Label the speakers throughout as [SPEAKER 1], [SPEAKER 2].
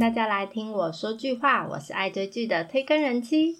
[SPEAKER 1] 大家来听我说句话，我是爱追剧的推更人妻。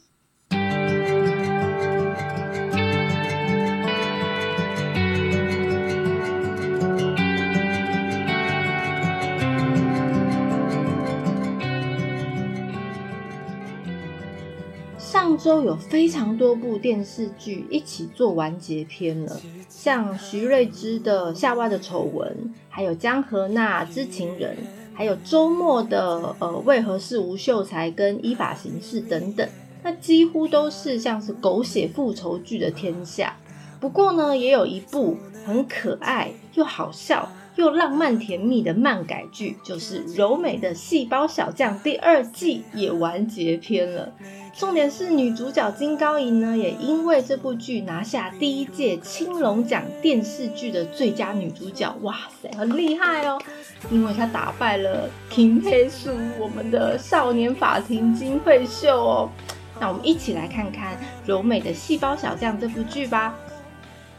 [SPEAKER 1] 上周有非常多部电视剧一起做完结篇了，像徐瑞芝的《夏娃的丑闻》，还有江河那《知情人》，还有周末的呃《为何是吴秀才》跟《依法行事》等等，那几乎都是像是狗血复仇剧的天下。不过呢，也有一部很可爱又好笑。又浪漫甜蜜的漫改剧，就是柔美的《细胞小将》第二季也完结篇了。重点是女主角金高银呢，也因为这部剧拿下第一届青龙奖电视剧的最佳女主角。哇塞，很厉害哦！因为她打败了金黑树，我们的少年法庭金惠秀哦。那我们一起来看看柔美的《细胞小将》这部剧吧。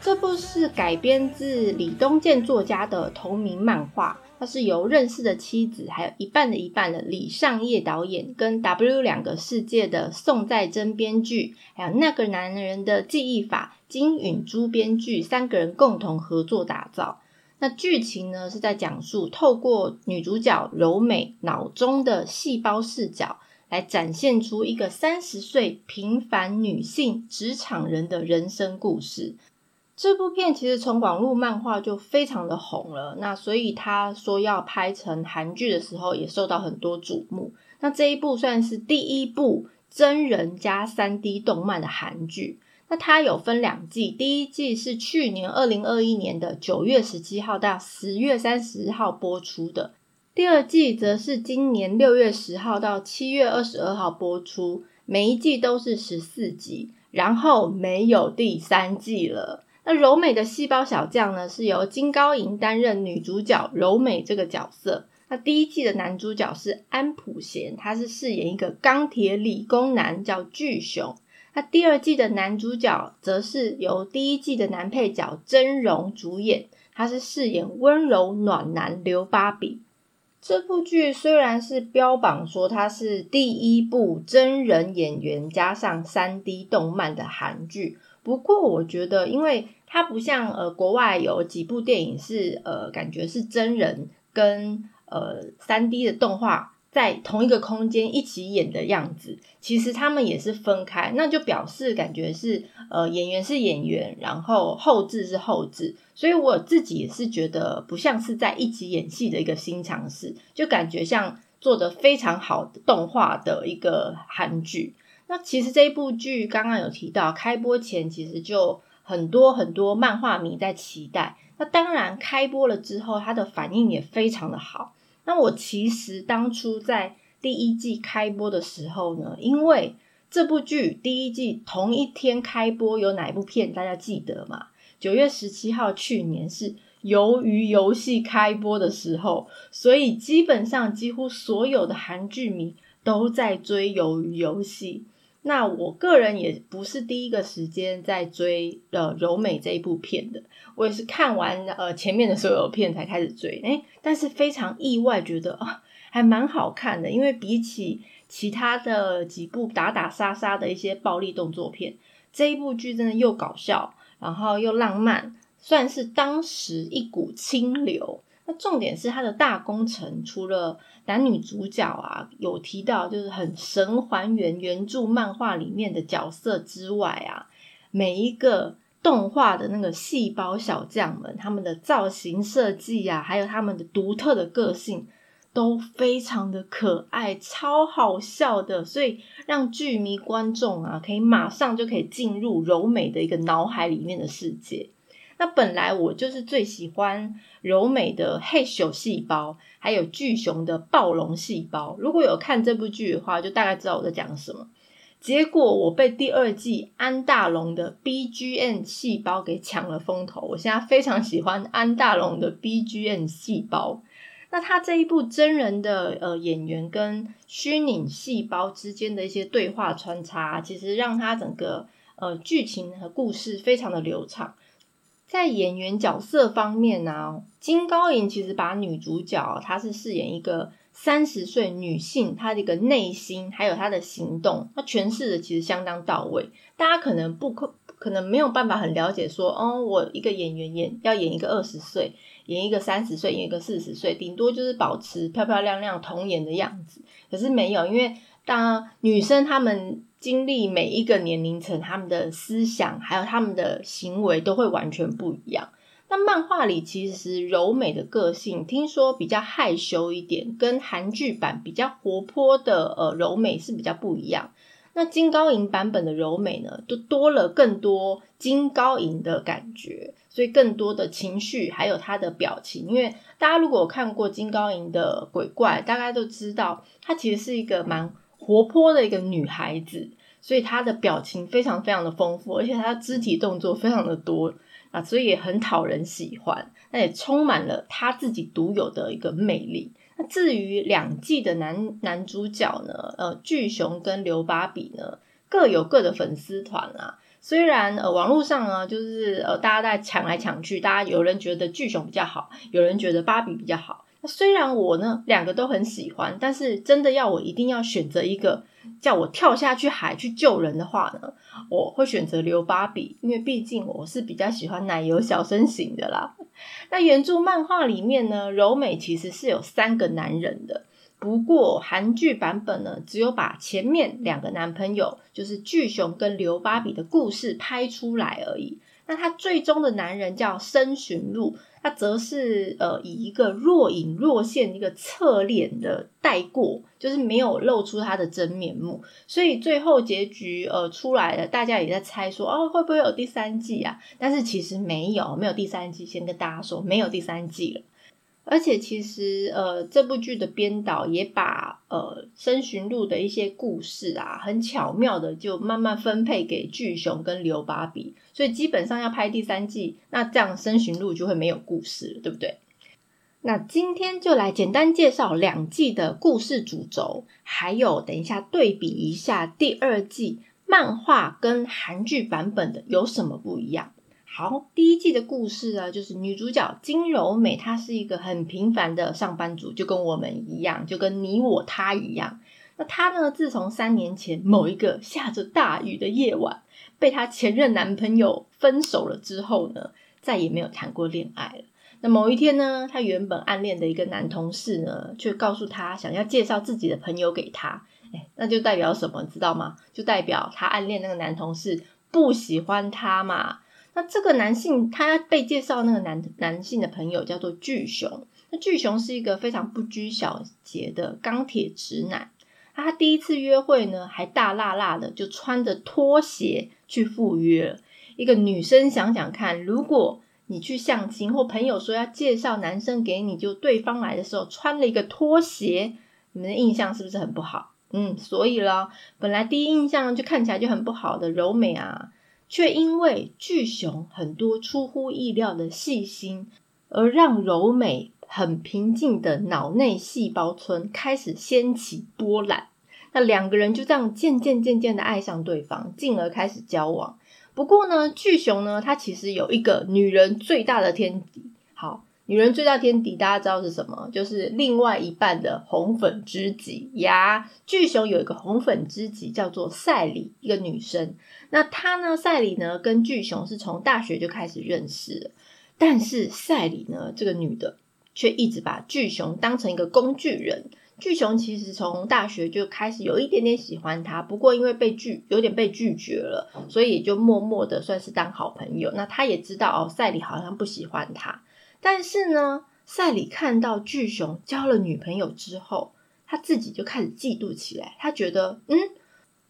[SPEAKER 1] 这部是改编自李东健作家的同名漫画，它是由认识的妻子还有一半的一半的李尚业导演，跟 W 两个世界的宋在珍编剧，还有那个男人的记忆法金允珠编剧三个人共同合作打造。那剧情呢是在讲述透过女主角柔美脑中的细胞视角，来展现出一个三十岁平凡女性职场人的人生故事。这部片其实从网络漫画就非常的红了，那所以他说要拍成韩剧的时候，也受到很多瞩目。那这一部算是第一部真人加三 D 动漫的韩剧。那它有分两季，第一季是去年二零二一年的九月十七号到十月三十号播出的，第二季则是今年六月十号到七月二十二号播出，每一季都是十四集，然后没有第三季了。那柔美的细胞小将呢，是由金高银担任女主角柔美这个角色。那第一季的男主角是安普贤，他是饰演一个钢铁理工男叫巨雄。那第二季的男主角则是由第一季的男配角真荣主演，他是饰演温柔暖男刘芭比。这部剧虽然是标榜说它是第一部真人演员加上三 D 动漫的韩剧。不过我觉得，因为它不像呃国外有几部电影是呃感觉是真人跟呃三 D 的动画在同一个空间一起演的样子，其实他们也是分开，那就表示感觉是呃演员是演员，然后后置是后置，所以我自己也是觉得不像是在一起演戏的一个新尝试，就感觉像做的非常好的动画的一个韩剧。那其实这一部剧刚刚有提到，开播前其实就很多很多漫画迷在期待。那当然开播了之后，它的反应也非常的好。那我其实当初在第一季开播的时候呢，因为这部剧第一季同一天开播，有哪一部片大家记得吗？九月十七号，去年是鱿鱼游戏开播的时候，所以基本上几乎所有的韩剧迷都在追鱿鱼游戏。那我个人也不是第一个时间在追呃柔美这一部片的，我也是看完呃前面的所有片才开始追，诶但是非常意外，觉得啊还蛮好看的，因为比起其他的几部打打杀杀的一些暴力动作片，这一部剧真的又搞笑，然后又浪漫，算是当时一股清流。那重点是它的大工程，除了男女主角啊有提到，就是很神还原原著漫画里面的角色之外啊，每一个动画的那个细胞小将们，他们的造型设计啊，还有他们的独特的个性，都非常的可爱，超好笑的，所以让剧迷观众啊，可以马上就可以进入柔美的一个脑海里面的世界。那本来我就是最喜欢柔美的黑熊细胞，还有巨熊的暴龙细胞。如果有看这部剧的话，就大概知道我在讲什么。结果我被第二季安大龙的 BGM 细胞给抢了风头。我现在非常喜欢安大龙的 BGM 细胞。那他这一部真人的呃演员跟虚拟细胞之间的一些对话穿插，其实让他整个呃剧情和故事非常的流畅。在演员角色方面呢，金高银其实把女主角她是饰演一个三十岁女性，她的一个内心还有她的行动，她诠释的其实相当到位。大家可能不可能没有办法很了解说，哦，我一个演员演要演一个二十岁，演一个三十岁，演一个四十岁，顶多就是保持漂漂亮亮童颜的样子。可是没有，因为当女生她们。经历每一个年龄层，他们的思想还有他们的行为都会完全不一样。那漫画里其实柔美的个性，听说比较害羞一点，跟韩剧版比较活泼的呃柔美是比较不一样。那金高银版本的柔美呢，就多了更多金高银的感觉，所以更多的情绪还有他的表情。因为大家如果看过金高银的鬼怪，大概都知道她其实是一个蛮。活泼的一个女孩子，所以她的表情非常非常的丰富，而且她的肢体动作非常的多啊，所以也很讨人喜欢。那也充满了她自己独有的一个魅力。至于两季的男男主角呢，呃，巨熊跟刘芭比呢，各有各的粉丝团啊。虽然呃网络上呢，就是呃大家在抢来抢去，大家有人觉得巨熊比较好，有人觉得芭比比较好。那虽然我呢两个都很喜欢，但是真的要我一定要选择一个叫我跳下去海去救人的话呢，我会选择刘芭比，因为毕竟我是比较喜欢奶油小身型的啦。那原著漫画里面呢，柔美其实是有三个男人的，不过韩剧版本呢，只有把前面两个男朋友，就是巨熊跟刘芭比的故事拍出来而已。那他最终的男人叫申寻路。他则是呃以一个若隐若现、一个侧脸的带过，就是没有露出他的真面目，所以最后结局呃出来了，大家也在猜说哦会不会有第三季啊？但是其实没有，没有第三季，先跟大家说没有第三季了。而且其实，呃，这部剧的编导也把呃《深寻路》的一些故事啊，很巧妙的就慢慢分配给巨熊跟刘芭比，所以基本上要拍第三季，那这样《深寻路》就会没有故事了，对不对？那今天就来简单介绍两季的故事主轴，还有等一下对比一下第二季漫画跟韩剧版本的有什么不一样。好，第一季的故事啊，就是女主角金柔美，她是一个很平凡的上班族，就跟我们一样，就跟你我她一样。那她呢，自从三年前某一个下着大雨的夜晚，被她前任男朋友分手了之后呢，再也没有谈过恋爱了。那某一天呢，她原本暗恋的一个男同事呢，却告诉她想要介绍自己的朋友给她。哎，那就代表什么，知道吗？就代表她暗恋那个男同事不喜欢她嘛。那这个男性，他要被介绍那个男男性的朋友叫做巨熊。那巨熊是一个非常不拘小节的钢铁直男。他第一次约会呢，还大辣辣的就穿着拖鞋去赴约。一个女生想想看，如果你去相亲，或朋友说要介绍男生给你，就对方来的时候穿了一个拖鞋，你们的印象是不是很不好？嗯，所以了，本来第一印象就看起来就很不好的柔美啊。却因为巨熊很多出乎意料的细心，而让柔美很平静的脑内细胞村开始掀起波澜。那两个人就这样渐渐渐渐的爱上对方，进而开始交往。不过呢，巨熊呢，他其实有一个女人最大的天敌。好。女人最大天敌，大家知道是什么？就是另外一半的红粉知己呀。巨熊有一个红粉知己，叫做赛里，一个女生。那她呢，赛里呢，跟巨熊是从大学就开始认识。但是赛里呢，这个女的却一直把巨熊当成一个工具人。巨熊其实从大学就开始有一点点喜欢她，不过因为被拒，有点被拒绝了，所以就默默的算是当好朋友。那他也知道哦，赛里好像不喜欢他。但是呢，赛里看到巨熊交了女朋友之后，他自己就开始嫉妒起来。他觉得，嗯，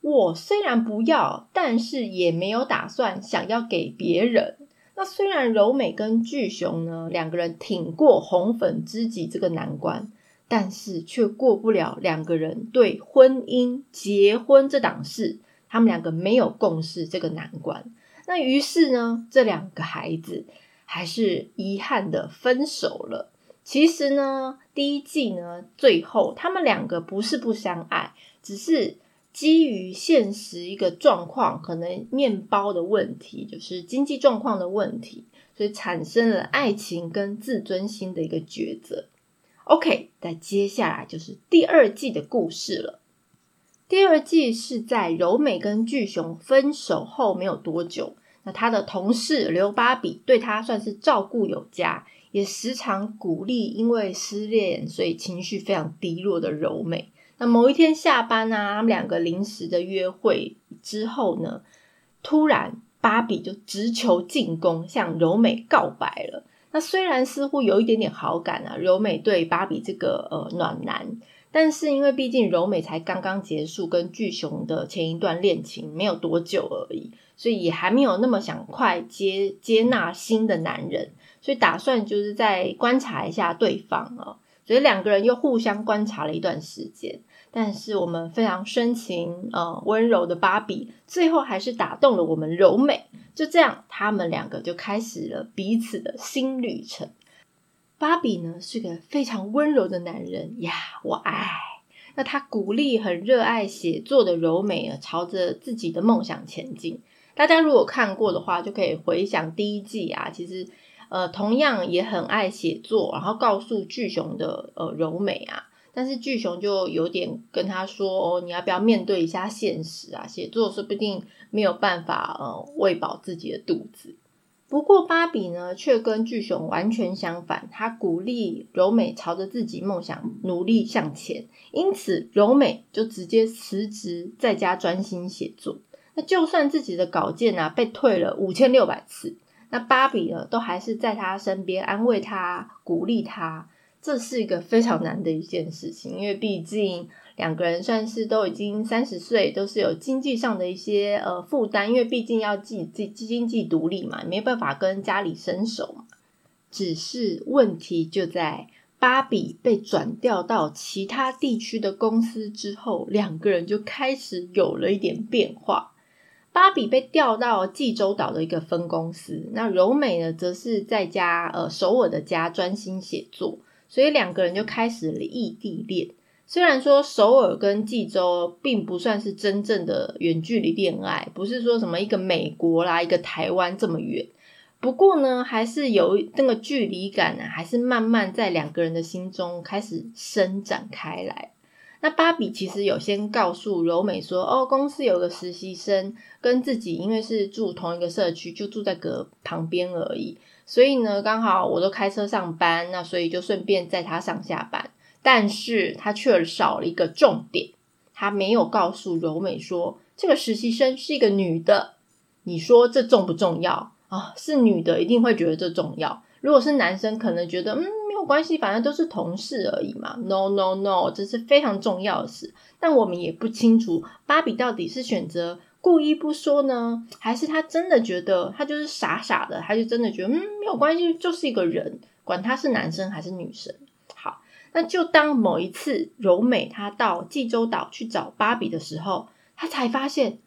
[SPEAKER 1] 我虽然不要，但是也没有打算想要给别人。那虽然柔美跟巨熊呢两个人挺过红粉知己这个难关，但是却过不了两个人对婚姻、结婚这档事，他们两个没有共识这个难关。那于是呢，这两个孩子。还是遗憾的分手了。其实呢，第一季呢，最后他们两个不是不相爱，只是基于现实一个状况，可能面包的问题，就是经济状况的问题，所以产生了爱情跟自尊心的一个抉择。OK，那接下来就是第二季的故事了。第二季是在柔美跟巨熊分手后没有多久，那他的同事刘芭比对他算是照顾有加，也时常鼓励因为失恋所以情绪非常低落的柔美。那某一天下班啊，他们两个临时的约会之后呢，突然芭比就直球进攻，向柔美告白了。那虽然似乎有一点点好感啊，柔美对芭比这个呃暖男。但是因为毕竟柔美才刚刚结束跟巨熊的前一段恋情没有多久而已，所以也还没有那么想快接接纳新的男人，所以打算就是再观察一下对方啊。所以两个人又互相观察了一段时间，但是我们非常深情呃温柔的芭比，最后还是打动了我们柔美。就这样，他们两个就开始了彼此的新旅程。芭比呢是个非常温柔的男人呀，我爱。那他鼓励很热爱写作的柔美啊，朝着自己的梦想前进。大家如果看过的话，就可以回想第一季啊，其实呃同样也很爱写作，然后告诉巨熊的呃柔美啊，但是巨熊就有点跟他说哦，你要不要面对一下现实啊？写作说不定没有办法呃喂饱自己的肚子。不过芭比呢，却跟巨熊完全相反。他鼓励柔美朝着自己梦想努力向前，因此柔美就直接辞职，在家专心写作。那就算自己的稿件啊被退了五千六百次，那芭比呢，都还是在他身边安慰他、鼓励他。这是一个非常难的一件事情，因为毕竟。两个人算是都已经三十岁，都是有经济上的一些呃负担，因为毕竟要自己自经济独立嘛，没办法跟家里伸手嘛。只是问题就在芭比被转调到其他地区的公司之后，两个人就开始有了一点变化。芭比被调到济州岛的一个分公司，那柔美呢，则是在家呃首尔的家专心写作，所以两个人就开始了异地恋。虽然说首尔跟济州并不算是真正的远距离恋爱，不是说什么一个美国啦，一个台湾这么远，不过呢，还是有那个距离感呢，还是慢慢在两个人的心中开始伸展开来。那芭比其实有先告诉柔美说，哦，公司有个实习生跟自己因为是住同一个社区，就住在隔旁边而已，所以呢，刚好我都开车上班，那所以就顺便载他上下班。但是他却少了一个重点，他没有告诉柔美说这个实习生是一个女的。你说这重不重要啊？是女的一定会觉得这重要。如果是男生，可能觉得嗯关系，反正都是同事而已嘛。No No No，这是非常重要的事。但我们也不清楚芭比到底是选择故意不说呢，还是他真的觉得他就是傻傻的，他就真的觉得嗯没有关系，就是一个人，管他是男生还是女生。好那就当某一次柔美她到济州岛去找芭比的时候，她才发现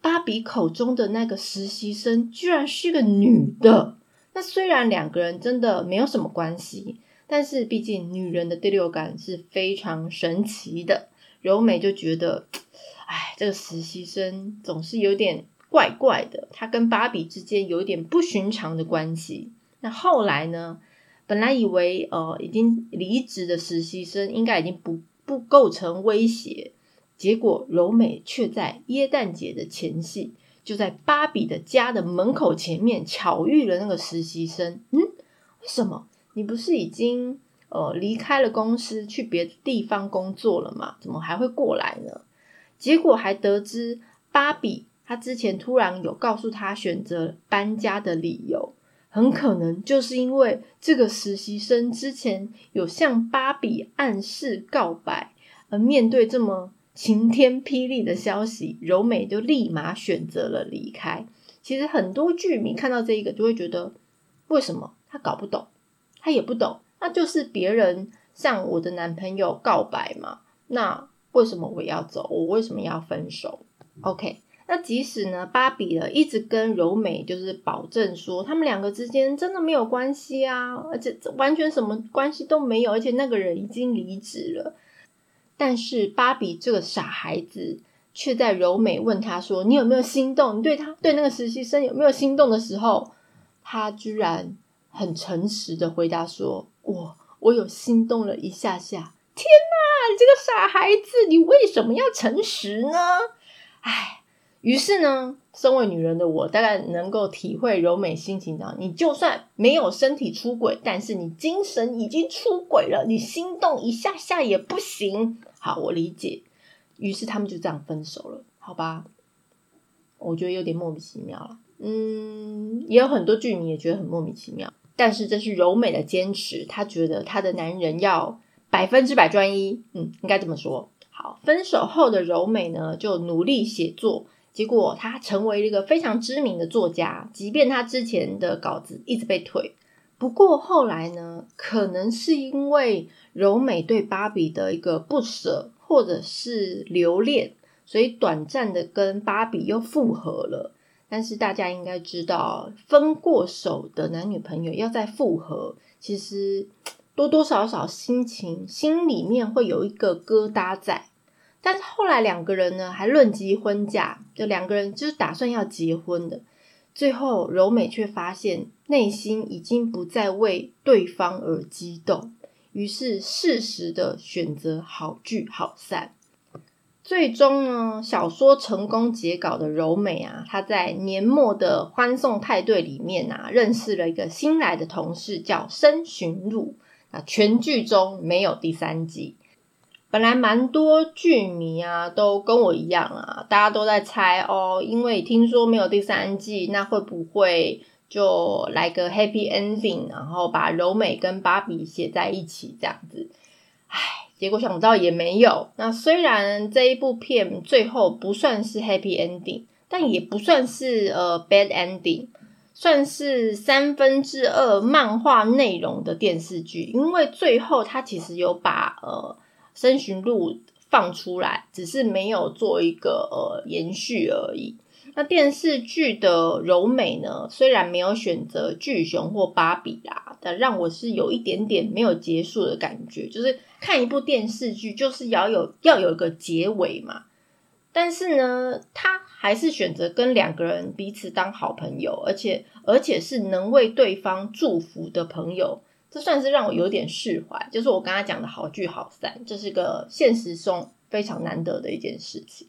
[SPEAKER 1] 芭比口中的那个实习生居然是个女的。那虽然两个人真的没有什么关系，但是毕竟女人的第六感是非常神奇的。柔美就觉得，哎，这个实习生总是有点怪怪的，他跟芭比之间有一点不寻常的关系。那后来呢？本来以为呃已经离职的实习生应该已经不不构成威胁，结果柔美却在耶诞节的前夕，就在芭比的家的门口前面巧遇了那个实习生。嗯，为什么你不是已经呃离开了公司去别的地方工作了吗？怎么还会过来呢？结果还得知芭比她之前突然有告诉她选择搬家的理由。很可能就是因为这个实习生之前有向芭比暗示告白，而面对这么晴天霹雳的消息，柔美就立马选择了离开。其实很多剧迷看到这一个就会觉得，为什么他搞不懂？他也不懂，那就是别人向我的男朋友告白嘛？那为什么我要走？我为什么要分手？OK。那即使呢，芭比呢一直跟柔美就是保证说，他们两个之间真的没有关系啊，而且完全什么关系都没有，而且那个人已经离职了。但是芭比这个傻孩子，却在柔美问他说：“你有没有心动？你对他对那个实习生有没有心动的时候，他居然很诚实的回答说：“我我有心动了一下下。”天哪，你这个傻孩子，你为什么要诚实呢？唉，于是呢，身为女人的我，大概能够体会柔美心情的。你就算没有身体出轨，但是你精神已经出轨了，你心动一下下也不行。好，我理解。于是他们就这样分手了，好吧？我觉得有点莫名其妙了。嗯，也有很多剧迷也觉得很莫名其妙。但是这是柔美的坚持，她觉得她的男人要百分之百专一。嗯，应该这么说。好，分手后的柔美呢，就努力写作，结果她成为了一个非常知名的作家。即便她之前的稿子一直被退，不过后来呢，可能是因为柔美对芭比的一个不舍。或者是留恋，所以短暂的跟芭比又复合了。但是大家应该知道，分过手的男女朋友要再复合，其实多多少少心情心里面会有一个疙瘩在。但是后来两个人呢，还论及婚嫁，就两个人就是打算要结婚的。最后柔美却发现内心已经不再为对方而激动。于是适时的选择好聚好散，最终呢，小说成功结稿的柔美啊，她在年末的欢送派对里面啊，认识了一个新来的同事，叫申寻路。啊，全剧中没有第三季，本来蛮多剧迷啊，都跟我一样啊，大家都在猜哦，因为听说没有第三季，那会不会？就来个 happy ending，然后把柔美跟芭比写在一起这样子，唉，结果想不到也没有。那虽然这一部片最后不算是 happy ending，但也不算是呃 bad ending，算是三分之二漫画内容的电视剧。因为最后它其实有把呃申寻路放出来，只是没有做一个呃延续而已。那电视剧的柔美呢？虽然没有选择巨熊或芭比啦，但让我是有一点点没有结束的感觉。就是看一部电视剧，就是要有要有一个结尾嘛。但是呢，他还是选择跟两个人彼此当好朋友，而且而且是能为对方祝福的朋友，这算是让我有点释怀。就是我刚才讲的好聚好散，这是个现实中非常难得的一件事情。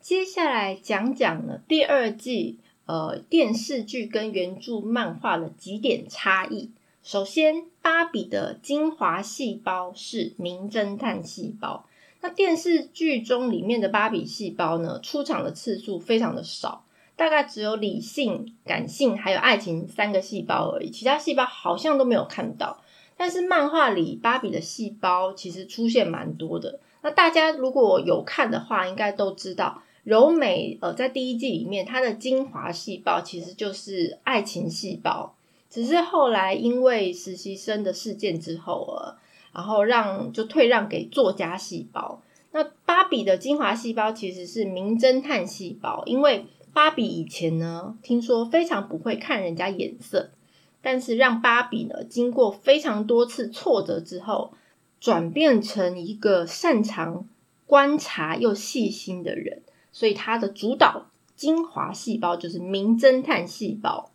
[SPEAKER 1] 接下来讲讲呢，第二季呃电视剧跟原著漫画的几点差异。首先，芭比的精华细胞是名侦探细胞，那电视剧中里面的芭比细胞呢，出场的次数非常的少，大概只有理性、感性还有爱情三个细胞而已，其他细胞好像都没有看到。但是漫画里芭比的细胞其实出现蛮多的，那大家如果有看的话，应该都知道。柔美呃，在第一季里面，它的精华细胞其实就是爱情细胞，只是后来因为实习生的事件之后呃，然后让就退让给作家细胞。那芭比的精华细胞其实是名侦探细胞，因为芭比以前呢，听说非常不会看人家眼色，但是让芭比呢，经过非常多次挫折之后，转变成一个擅长观察又细心的人。所以他的主导精华细胞就是名侦探细胞。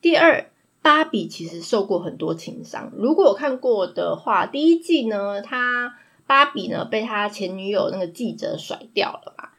[SPEAKER 1] 第二，芭比其实受过很多情伤。如果有看过的话，第一季呢，他芭比呢被他前女友那个记者甩掉了嘛。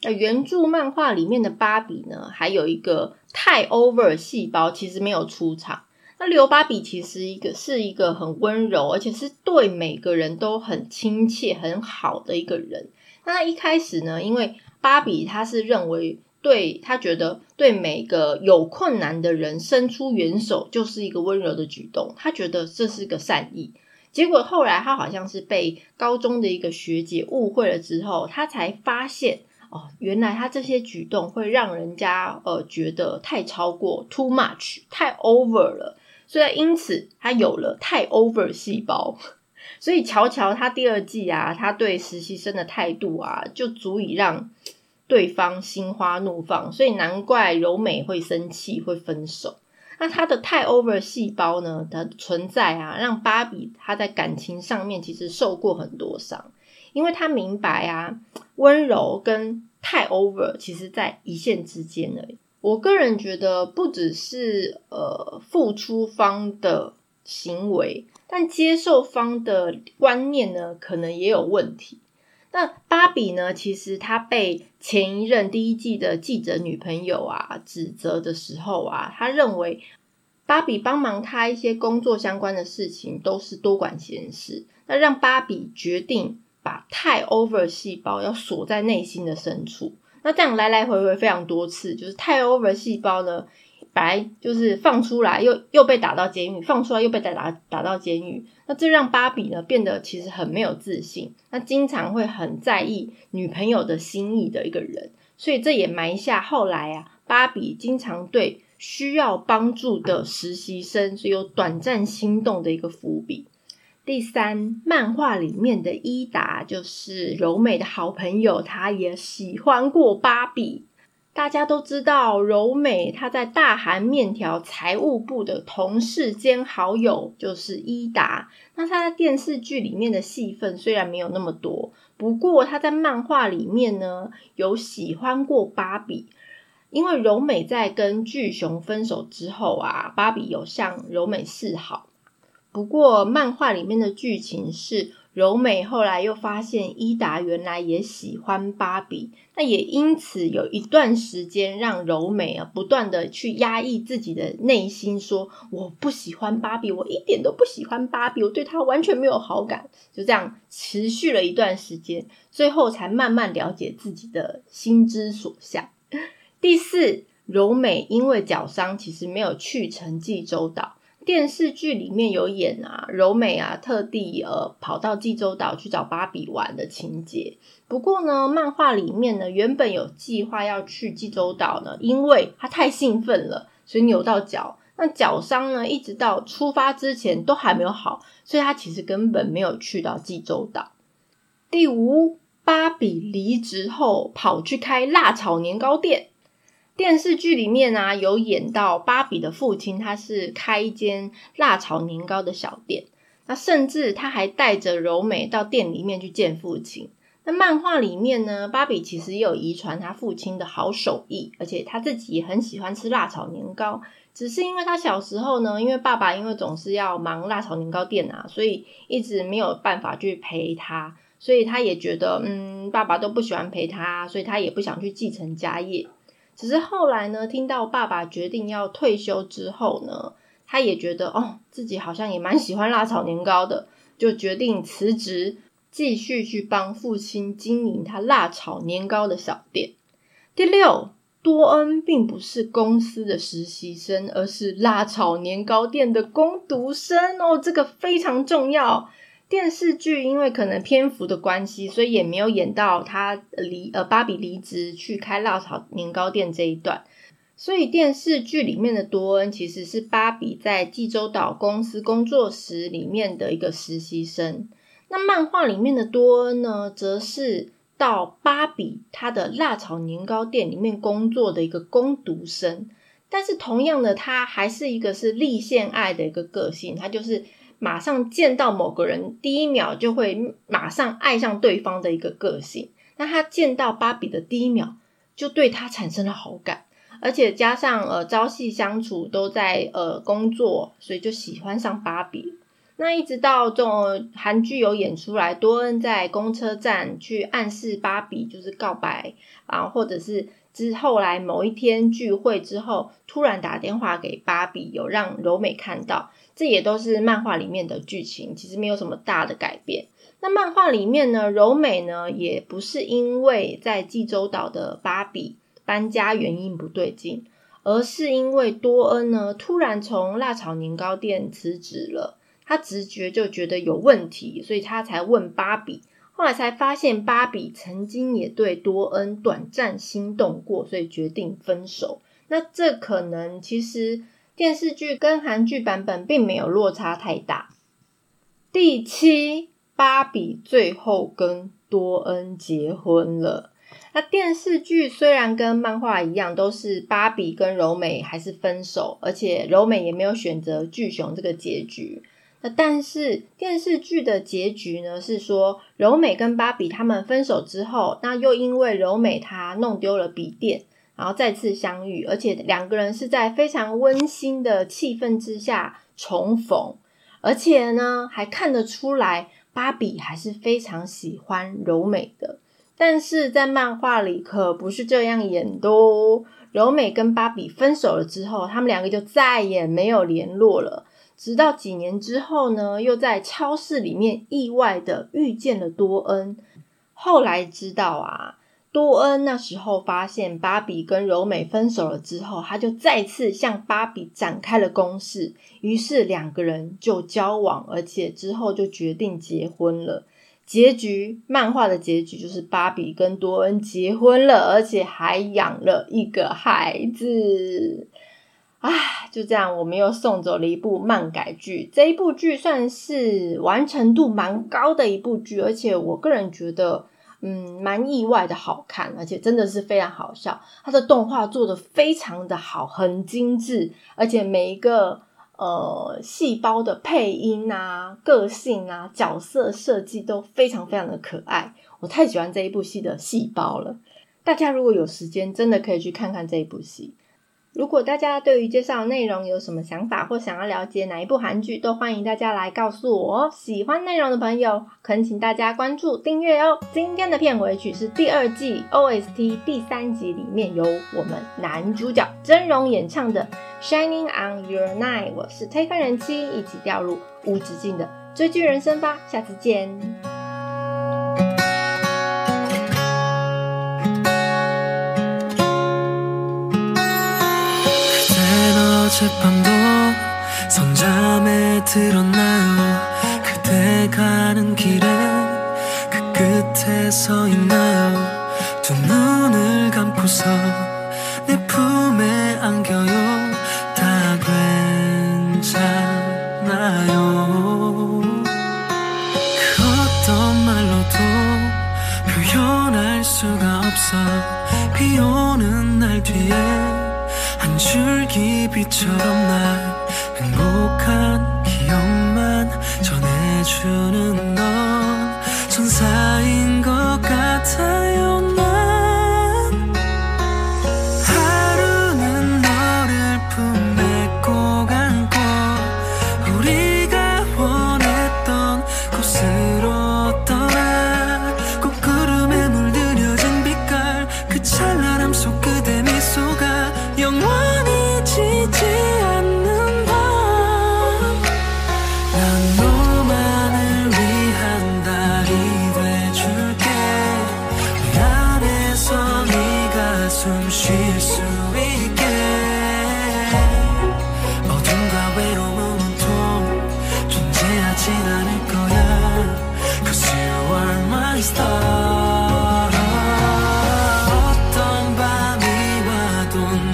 [SPEAKER 1] 那原著漫画里面的芭比呢，还有一个太 over 细胞，其实没有出场。那刘芭比其实一个是一个很温柔，而且是对每个人都很亲切、很好的一个人。那一开始呢，因为芭比他是认为，对他觉得对每个有困难的人伸出援手就是一个温柔的举动，他觉得这是个善意。结果后来他好像是被高中的一个学姐误会了之后，他才发现哦，原来他这些举动会让人家呃觉得太超过，too much，太 over 了，所以因此他有了太 over 细胞。所以乔乔他第二季啊，他对实习生的态度啊，就足以让对方心花怒放。所以难怪柔美会生气，会分手。那他的太 over 细胞呢的存在啊，让芭比他在感情上面其实受过很多伤，因为他明白啊，温柔跟太 over 其实在一线之间而已。我个人觉得，不只是呃付出方的行为，但接受方的观念呢，可能也有问题。那芭比呢，其实她被前一任第一季的记者女朋友啊指责的时候啊，她认为芭比帮忙她一些工作相关的事情都是多管闲事，那让芭比决定把太 over 细胞要锁在内心的深处。那这样来来回回非常多次，就是太 over 细胞呢，本来就是放出来又又被打到监狱，放出来又被打打打到监狱。那这让芭比呢变得其实很没有自信，那经常会很在意女朋友的心意的一个人，所以这也埋下后来啊，芭比经常对需要帮助的实习生是有短暂心动的一个伏笔。第三，漫画里面的伊达就是柔美的好朋友，她也喜欢过芭比。大家都知道，柔美她在大韩面条财务部的同事兼好友就是伊达。那她在电视剧里面的戏份虽然没有那么多，不过她在漫画里面呢有喜欢过芭比。因为柔美在跟巨熊分手之后啊，芭比有向柔美示好。不过，漫画里面的剧情是柔美后来又发现伊达原来也喜欢芭比，那也因此有一段时间让柔美啊不断的去压抑自己的内心，说我不喜欢芭比，我一点都不喜欢芭比，我对她完全没有好感，就这样持续了一段时间，最后才慢慢了解自己的心之所向。第四，柔美因为脚伤，其实没有去成济州岛。电视剧里面有演啊，柔美啊，特地呃跑到济州岛去找芭比玩的情节。不过呢，漫画里面呢，原本有计划要去济州岛呢，因为他太兴奋了，所以扭到脚。那脚伤呢，一直到出发之前都还没有好，所以他其实根本没有去到济州岛。第五，芭比离职后跑去开辣炒年糕店。电视剧里面啊，有演到芭比的父亲，他是开一间辣炒年糕的小店。那甚至他还带着柔美到店里面去见父亲。那漫画里面呢，芭比其实也有遗传他父亲的好手艺，而且他自己也很喜欢吃辣炒年糕。只是因为他小时候呢，因为爸爸因为总是要忙辣炒年糕店啊，所以一直没有办法去陪他，所以他也觉得，嗯，爸爸都不喜欢陪他，所以他也不想去继承家业。只是后来呢，听到爸爸决定要退休之后呢，他也觉得哦，自己好像也蛮喜欢辣炒年糕的，就决定辞职，继续去帮父亲经营他辣炒年糕的小店。第六，多恩并不是公司的实习生，而是辣炒年糕店的工读生哦，这个非常重要。电视剧因为可能篇幅的关系，所以也没有演到他离呃芭比离职去开辣炒年糕店这一段。所以电视剧里面的多恩其实是芭比在济州岛公司工作时里面的一个实习生。那漫画里面的多恩呢，则是到芭比他的辣炒年糕店里面工作的一个工读生。但是同样的，他还是一个是立宪爱的一个个性，他就是。马上见到某个人，第一秒就会马上爱上对方的一个个性。那他见到芭比的第一秒，就对他产生了好感，而且加上呃朝夕相处都在呃工作，所以就喜欢上芭比。那一直到这种韩剧有演出来，多恩在公车站去暗示芭比就是告白啊，或者是之后来某一天聚会之后，突然打电话给芭比，有让柔美看到。这也都是漫画里面的剧情，其实没有什么大的改变。那漫画里面呢，柔美呢也不是因为在济州岛的芭比搬家原因不对劲，而是因为多恩呢突然从辣炒年糕店辞职了，他直觉就觉得有问题，所以他才问芭比。后来才发现芭比曾经也对多恩短暂心动过，所以决定分手。那这可能其实。电视剧跟韩剧版本并没有落差太大。第七，芭比最后跟多恩结婚了。那电视剧虽然跟漫画一样，都是芭比跟柔美还是分手，而且柔美也没有选择巨熊这个结局。那但是电视剧的结局呢，是说柔美跟芭比他们分手之后，那又因为柔美她弄丢了笔电。
[SPEAKER 2] 然后再次相遇，而且两个人是在非常温馨的气氛之下重逢，而且呢还看得出来，芭比还是非常喜欢柔美的。但是在漫画里可不是这样演的哦。柔美跟芭比分手了之后，他们两个就再也没有联络了。直到几年之后呢，又在超市里面意外的遇见了多恩。后来知道啊，多恩那时候发现芭比跟柔美分手了之后，他就再次向芭比展开了攻势，于是两个人就交往，而且之后就决定结婚了。结局，漫画的结局就是芭比跟多恩结婚了，而且还养了一个孩子。唉，就这样，我们又送走了一部漫改剧。这一部剧算是完成度蛮高的一部剧，而且我个人觉得，嗯，蛮意外的好看，而且真的是非常好笑。它的动画做的非常的好，很精致，而且每一个。呃，细胞的配音啊、个性啊、角色设计都非常非常的可爱，我太喜欢这一部戏的细胞了。大家如果有时间，真的可以去看看这一部戏。如果大家对于介绍内容有什么想法，或想要了解哪一部韩剧，都欢迎大家来告诉我。喜欢内容的朋友，恳请大家关注订阅哦。今天的片尾曲是第二季 OST 第三集里面由我们男主角真容演唱的《Shining on Your Night》。我是推开人妻，一起掉入无止境的追剧人生吧。下次见。 어젯밤도 선잠에 들었나요. 그대 가는 길에 그 끝에 서 있나요? 두 눈을 감고서 내 품에 안겨요. 다 괜찮아요. 그 어떤 말로도 표현할 수가 없어. 비 오는 날 뒤에 한 줄기 빛처럼 날 행복한 기억만 전해주는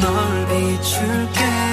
[SPEAKER 2] 널 비출게